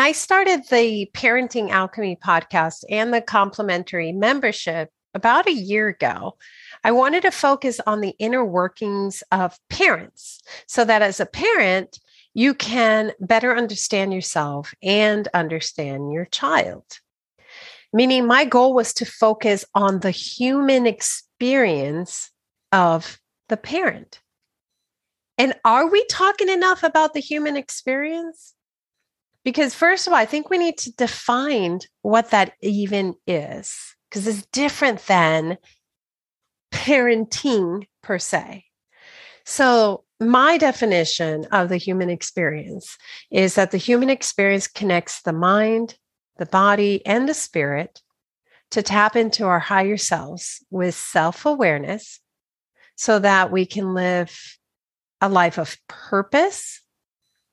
I started the Parenting Alchemy podcast and the complimentary membership about a year ago, I wanted to focus on the inner workings of parents so that as a parent, you can better understand yourself and understand your child. Meaning, my goal was to focus on the human experience of the parent. And are we talking enough about the human experience? Because, first of all, I think we need to define what that even is, because it's different than parenting per se. So, my definition of the human experience is that the human experience connects the mind, the body, and the spirit to tap into our higher selves with self awareness so that we can live a life of purpose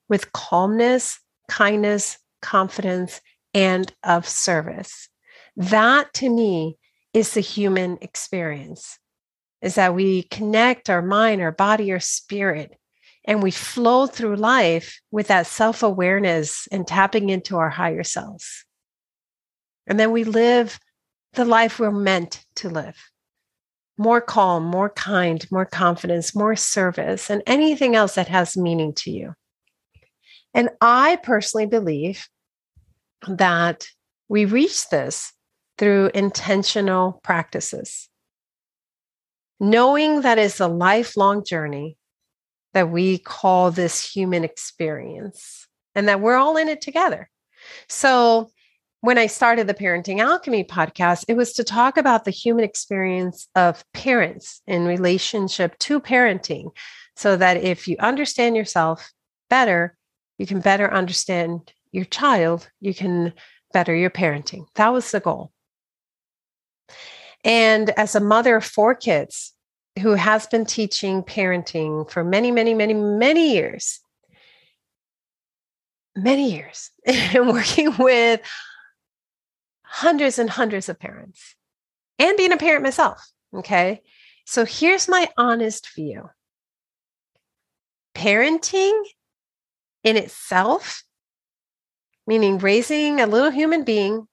with calmness, kindness, confidence, and of service. That to me is the human experience is that we connect our mind, our body, our spirit, and we flow through life with that self awareness and tapping into our higher selves. And then we live the life we're meant to live more calm, more kind, more confidence, more service, and anything else that has meaning to you. And I personally believe that we reach this through intentional practices. Knowing that it's a lifelong journey that we call this human experience and that we're all in it together. So, when I started the Parenting Alchemy podcast, it was to talk about the human experience of parents in relationship to parenting, so that if you understand yourself better, you can better understand your child, you can better your parenting. That was the goal. And as a mother of four kids who has been teaching parenting for many, many, many, many years, many years, and working with hundreds and hundreds of parents and being a parent myself. Okay. So here's my honest view parenting in itself, meaning raising a little human being,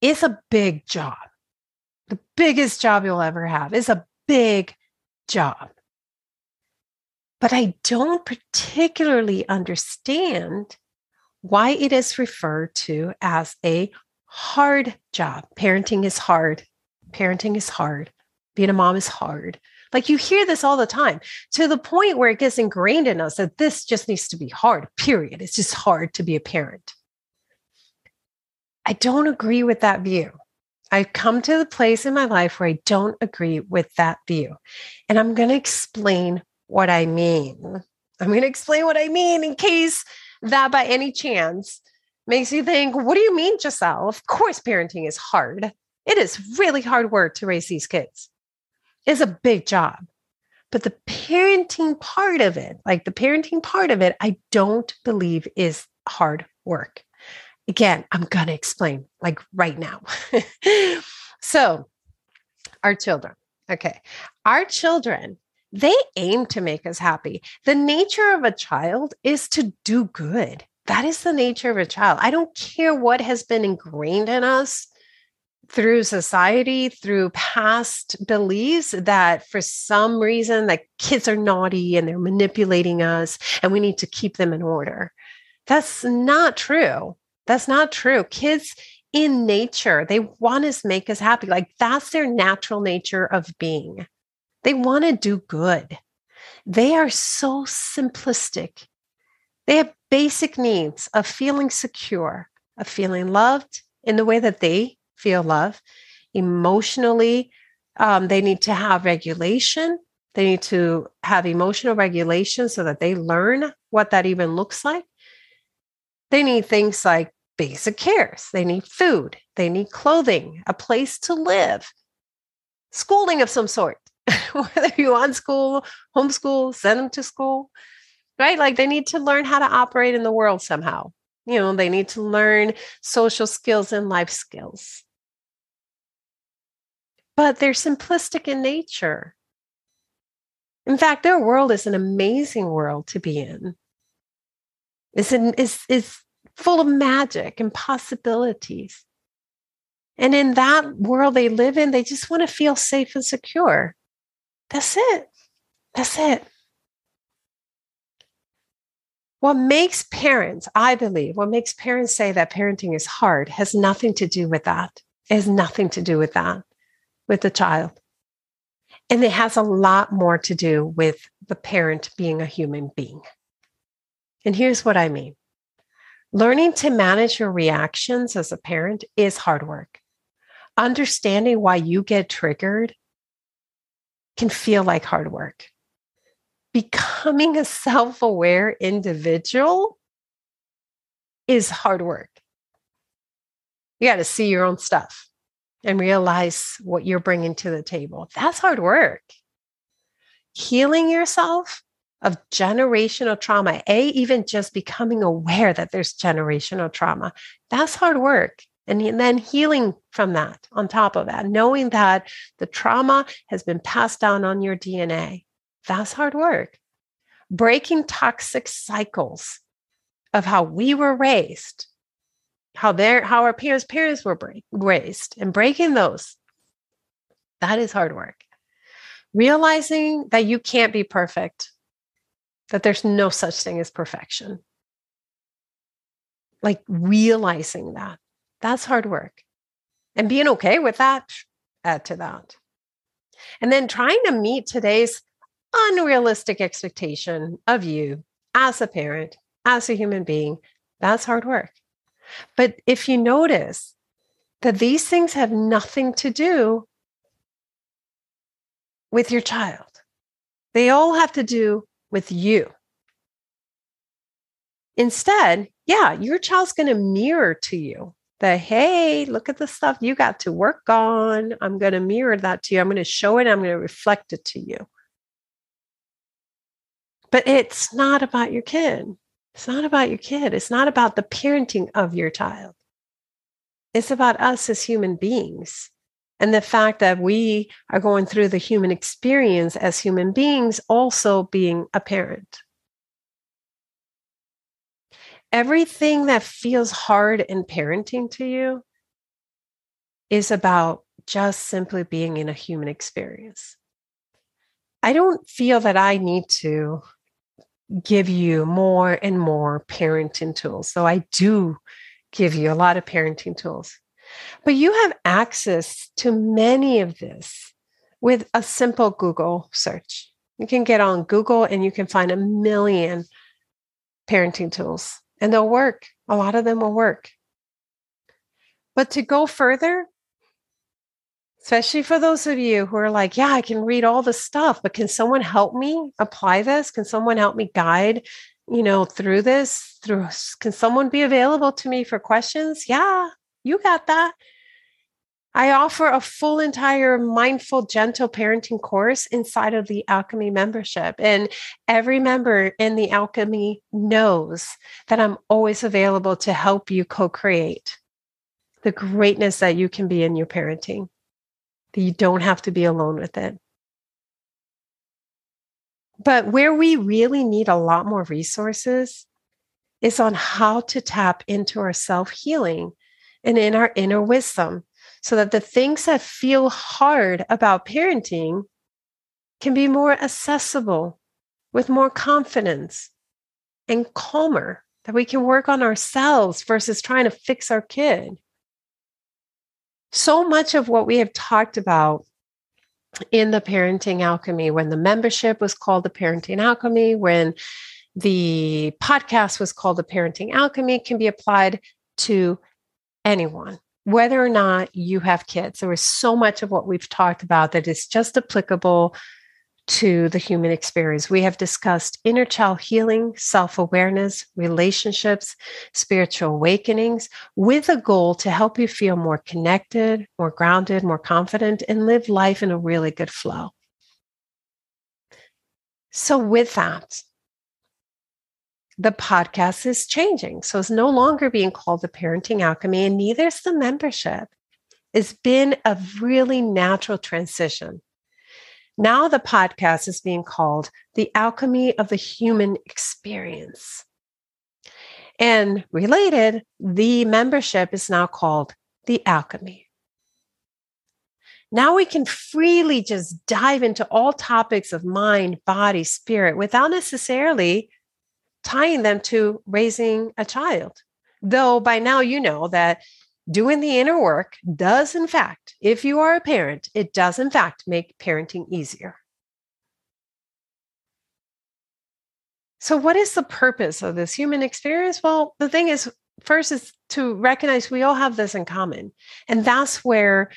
is a big job. The biggest job you'll ever have is a big job. But I don't particularly understand why it is referred to as a hard job. Parenting is hard. Parenting is hard. Being a mom is hard. Like you hear this all the time to the point where it gets ingrained in us that this just needs to be hard, period. It's just hard to be a parent. I don't agree with that view. I've come to the place in my life where I don't agree with that view. And I'm going to explain what I mean. I'm going to explain what I mean in case that by any chance makes you think, what do you mean, Giselle? Of course, parenting is hard. It is really hard work to raise these kids. It's a big job. But the parenting part of it, like the parenting part of it, I don't believe is hard work. Again, I'm going to explain like right now. so, our children, okay, our children, they aim to make us happy. The nature of a child is to do good that is the nature of a child. I don't care what has been ingrained in us through society, through past beliefs that for some reason that kids are naughty and they're manipulating us and we need to keep them in order. That's not true. That's not true. Kids in nature, they want to make us happy. Like that's their natural nature of being. They want to do good. They are so simplistic. They have basic needs of feeling secure, of feeling loved in the way that they feel love. Emotionally, um, they need to have regulation. They need to have emotional regulation so that they learn what that even looks like. They need things like basic cares. They need food. They need clothing, a place to live, schooling of some sort, whether you unschool, homeschool, send them to school right? Like they need to learn how to operate in the world somehow. You know, they need to learn social skills and life skills. But they're simplistic in nature. In fact, their world is an amazing world to be in. It's, an, it's, it's full of magic and possibilities. And in that world they live in, they just want to feel safe and secure. That's it. That's it. What makes parents, I believe, what makes parents say that parenting is hard has nothing to do with that. It has nothing to do with that, with the child. And it has a lot more to do with the parent being a human being. And here's what I mean learning to manage your reactions as a parent is hard work. Understanding why you get triggered can feel like hard work becoming a self aware individual is hard work. You got to see your own stuff and realize what you're bringing to the table. That's hard work. Healing yourself of generational trauma, A, even just becoming aware that there's generational trauma, that's hard work. And then healing from that on top of that, knowing that the trauma has been passed down on your DNA. That's hard work. Breaking toxic cycles of how we were raised, how their how our parents' parents were break, raised, and breaking those. That is hard work. Realizing that you can't be perfect, that there's no such thing as perfection. Like realizing that. That's hard work. And being okay with that, add to that. And then trying to meet today's unrealistic expectation of you as a parent, as a human being, that's hard work. But if you notice that these things have nothing to do with your child, they all have to do with you. Instead, yeah, your child's going to mirror to you that, hey, look at the stuff you got to work on. I'm going to mirror that to you. I'm going to show it. I'm going to reflect it to you. But it's not about your kid. It's not about your kid. It's not about the parenting of your child. It's about us as human beings and the fact that we are going through the human experience as human beings, also being a parent. Everything that feels hard in parenting to you is about just simply being in a human experience. I don't feel that I need to give you more and more parenting tools. So I do give you a lot of parenting tools. But you have access to many of this with a simple Google search. You can get on Google and you can find a million parenting tools and they'll work. A lot of them will work. But to go further, especially for those of you who are like, yeah, I can read all the stuff, but can someone help me apply this? Can someone help me guide, you know, through this? Through can someone be available to me for questions? Yeah, you got that. I offer a full entire mindful gentle parenting course inside of the Alchemy membership and every member in the Alchemy knows that I'm always available to help you co-create the greatness that you can be in your parenting that you don't have to be alone with it. But where we really need a lot more resources is on how to tap into our self healing and in our inner wisdom so that the things that feel hard about parenting can be more accessible with more confidence and calmer, that we can work on ourselves versus trying to fix our kid so much of what we have talked about in the parenting alchemy when the membership was called the parenting alchemy when the podcast was called the parenting alchemy can be applied to anyone whether or not you have kids. There was so much of what we've talked about that is just applicable to the human experience. We have discussed inner child healing, self awareness, relationships, spiritual awakenings, with a goal to help you feel more connected, more grounded, more confident, and live life in a really good flow. So, with that, the podcast is changing. So, it's no longer being called the Parenting Alchemy, and neither is the membership. It's been a really natural transition now the podcast is being called The Alchemy of the Human Experience. And related, the membership is now called the Alchemy. Now we can freely just dive into all topics of mind, body, spirit without necessarily tying them to raising a child. Though by now you know that doing the inner work does, in fact, if you are a parent, it does, in fact, make parenting easier. So, what is the purpose of this human experience? Well, the thing is, first is to recognize we all have this in common. And that's where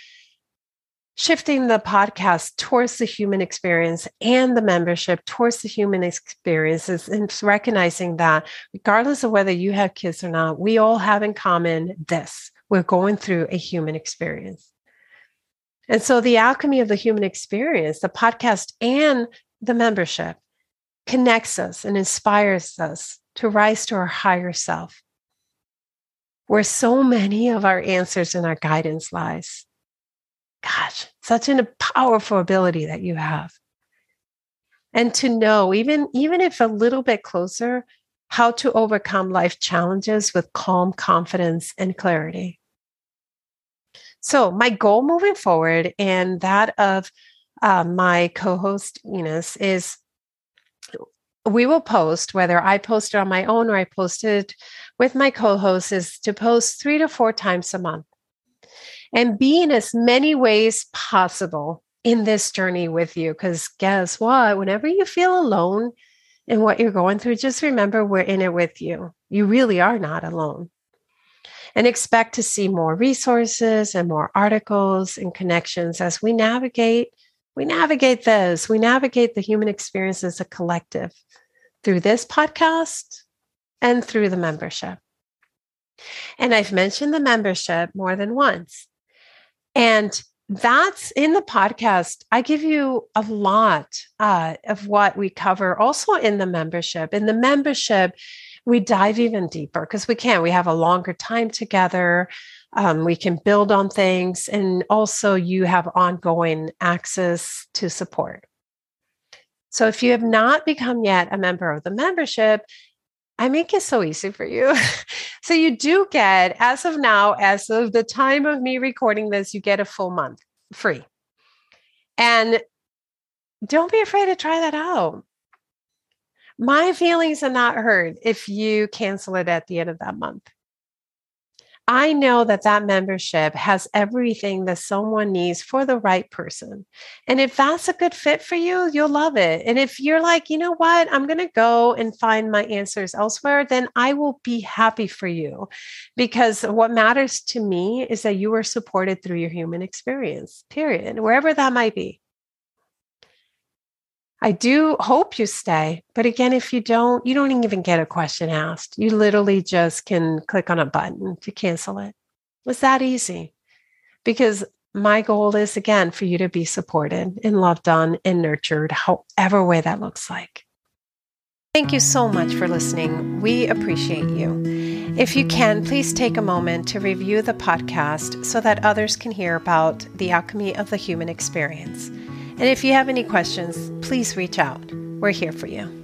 shifting the podcast towards the human experience and the membership towards the human experiences and recognizing that regardless of whether you have kids or not, we all have in common this we're going through a human experience. And so, the alchemy of the human experience, the podcast and the membership, connects us and inspires us to rise to our higher self, where so many of our answers and our guidance lies. Gosh, such a powerful ability that you have. And to know, even, even if a little bit closer, how to overcome life challenges with calm confidence and clarity. So, my goal moving forward and that of uh, my co host, Enos, is we will post, whether I post it on my own or I post it with my co host, is to post three to four times a month and be in as many ways possible in this journey with you. Because guess what? Whenever you feel alone in what you're going through, just remember we're in it with you. You really are not alone and expect to see more resources and more articles and connections as we navigate we navigate this we navigate the human experience as a collective through this podcast and through the membership and i've mentioned the membership more than once and that's in the podcast. I give you a lot uh, of what we cover also in the membership. In the membership, we dive even deeper because we can. We have a longer time together. Um, we can build on things. And also, you have ongoing access to support. So, if you have not become yet a member of the membership, I make it so easy for you. so, you do get, as of now, as of the time of me recording this, you get a full month free. And don't be afraid to try that out my feelings are not hurt if you cancel it at the end of that month. I know that that membership has everything that someone needs for the right person. And if that's a good fit for you, you'll love it. And if you're like, you know what, I'm going to go and find my answers elsewhere, then I will be happy for you. Because what matters to me is that you are supported through your human experience, period, wherever that might be. I do hope you stay. But again, if you don't, you don't even get a question asked. You literally just can click on a button to cancel it. It's that easy. Because my goal is, again, for you to be supported and loved on and nurtured, however way that looks like. Thank you so much for listening. We appreciate you. If you can, please take a moment to review the podcast so that others can hear about the alchemy of the human experience. And if you have any questions, please reach out. We're here for you.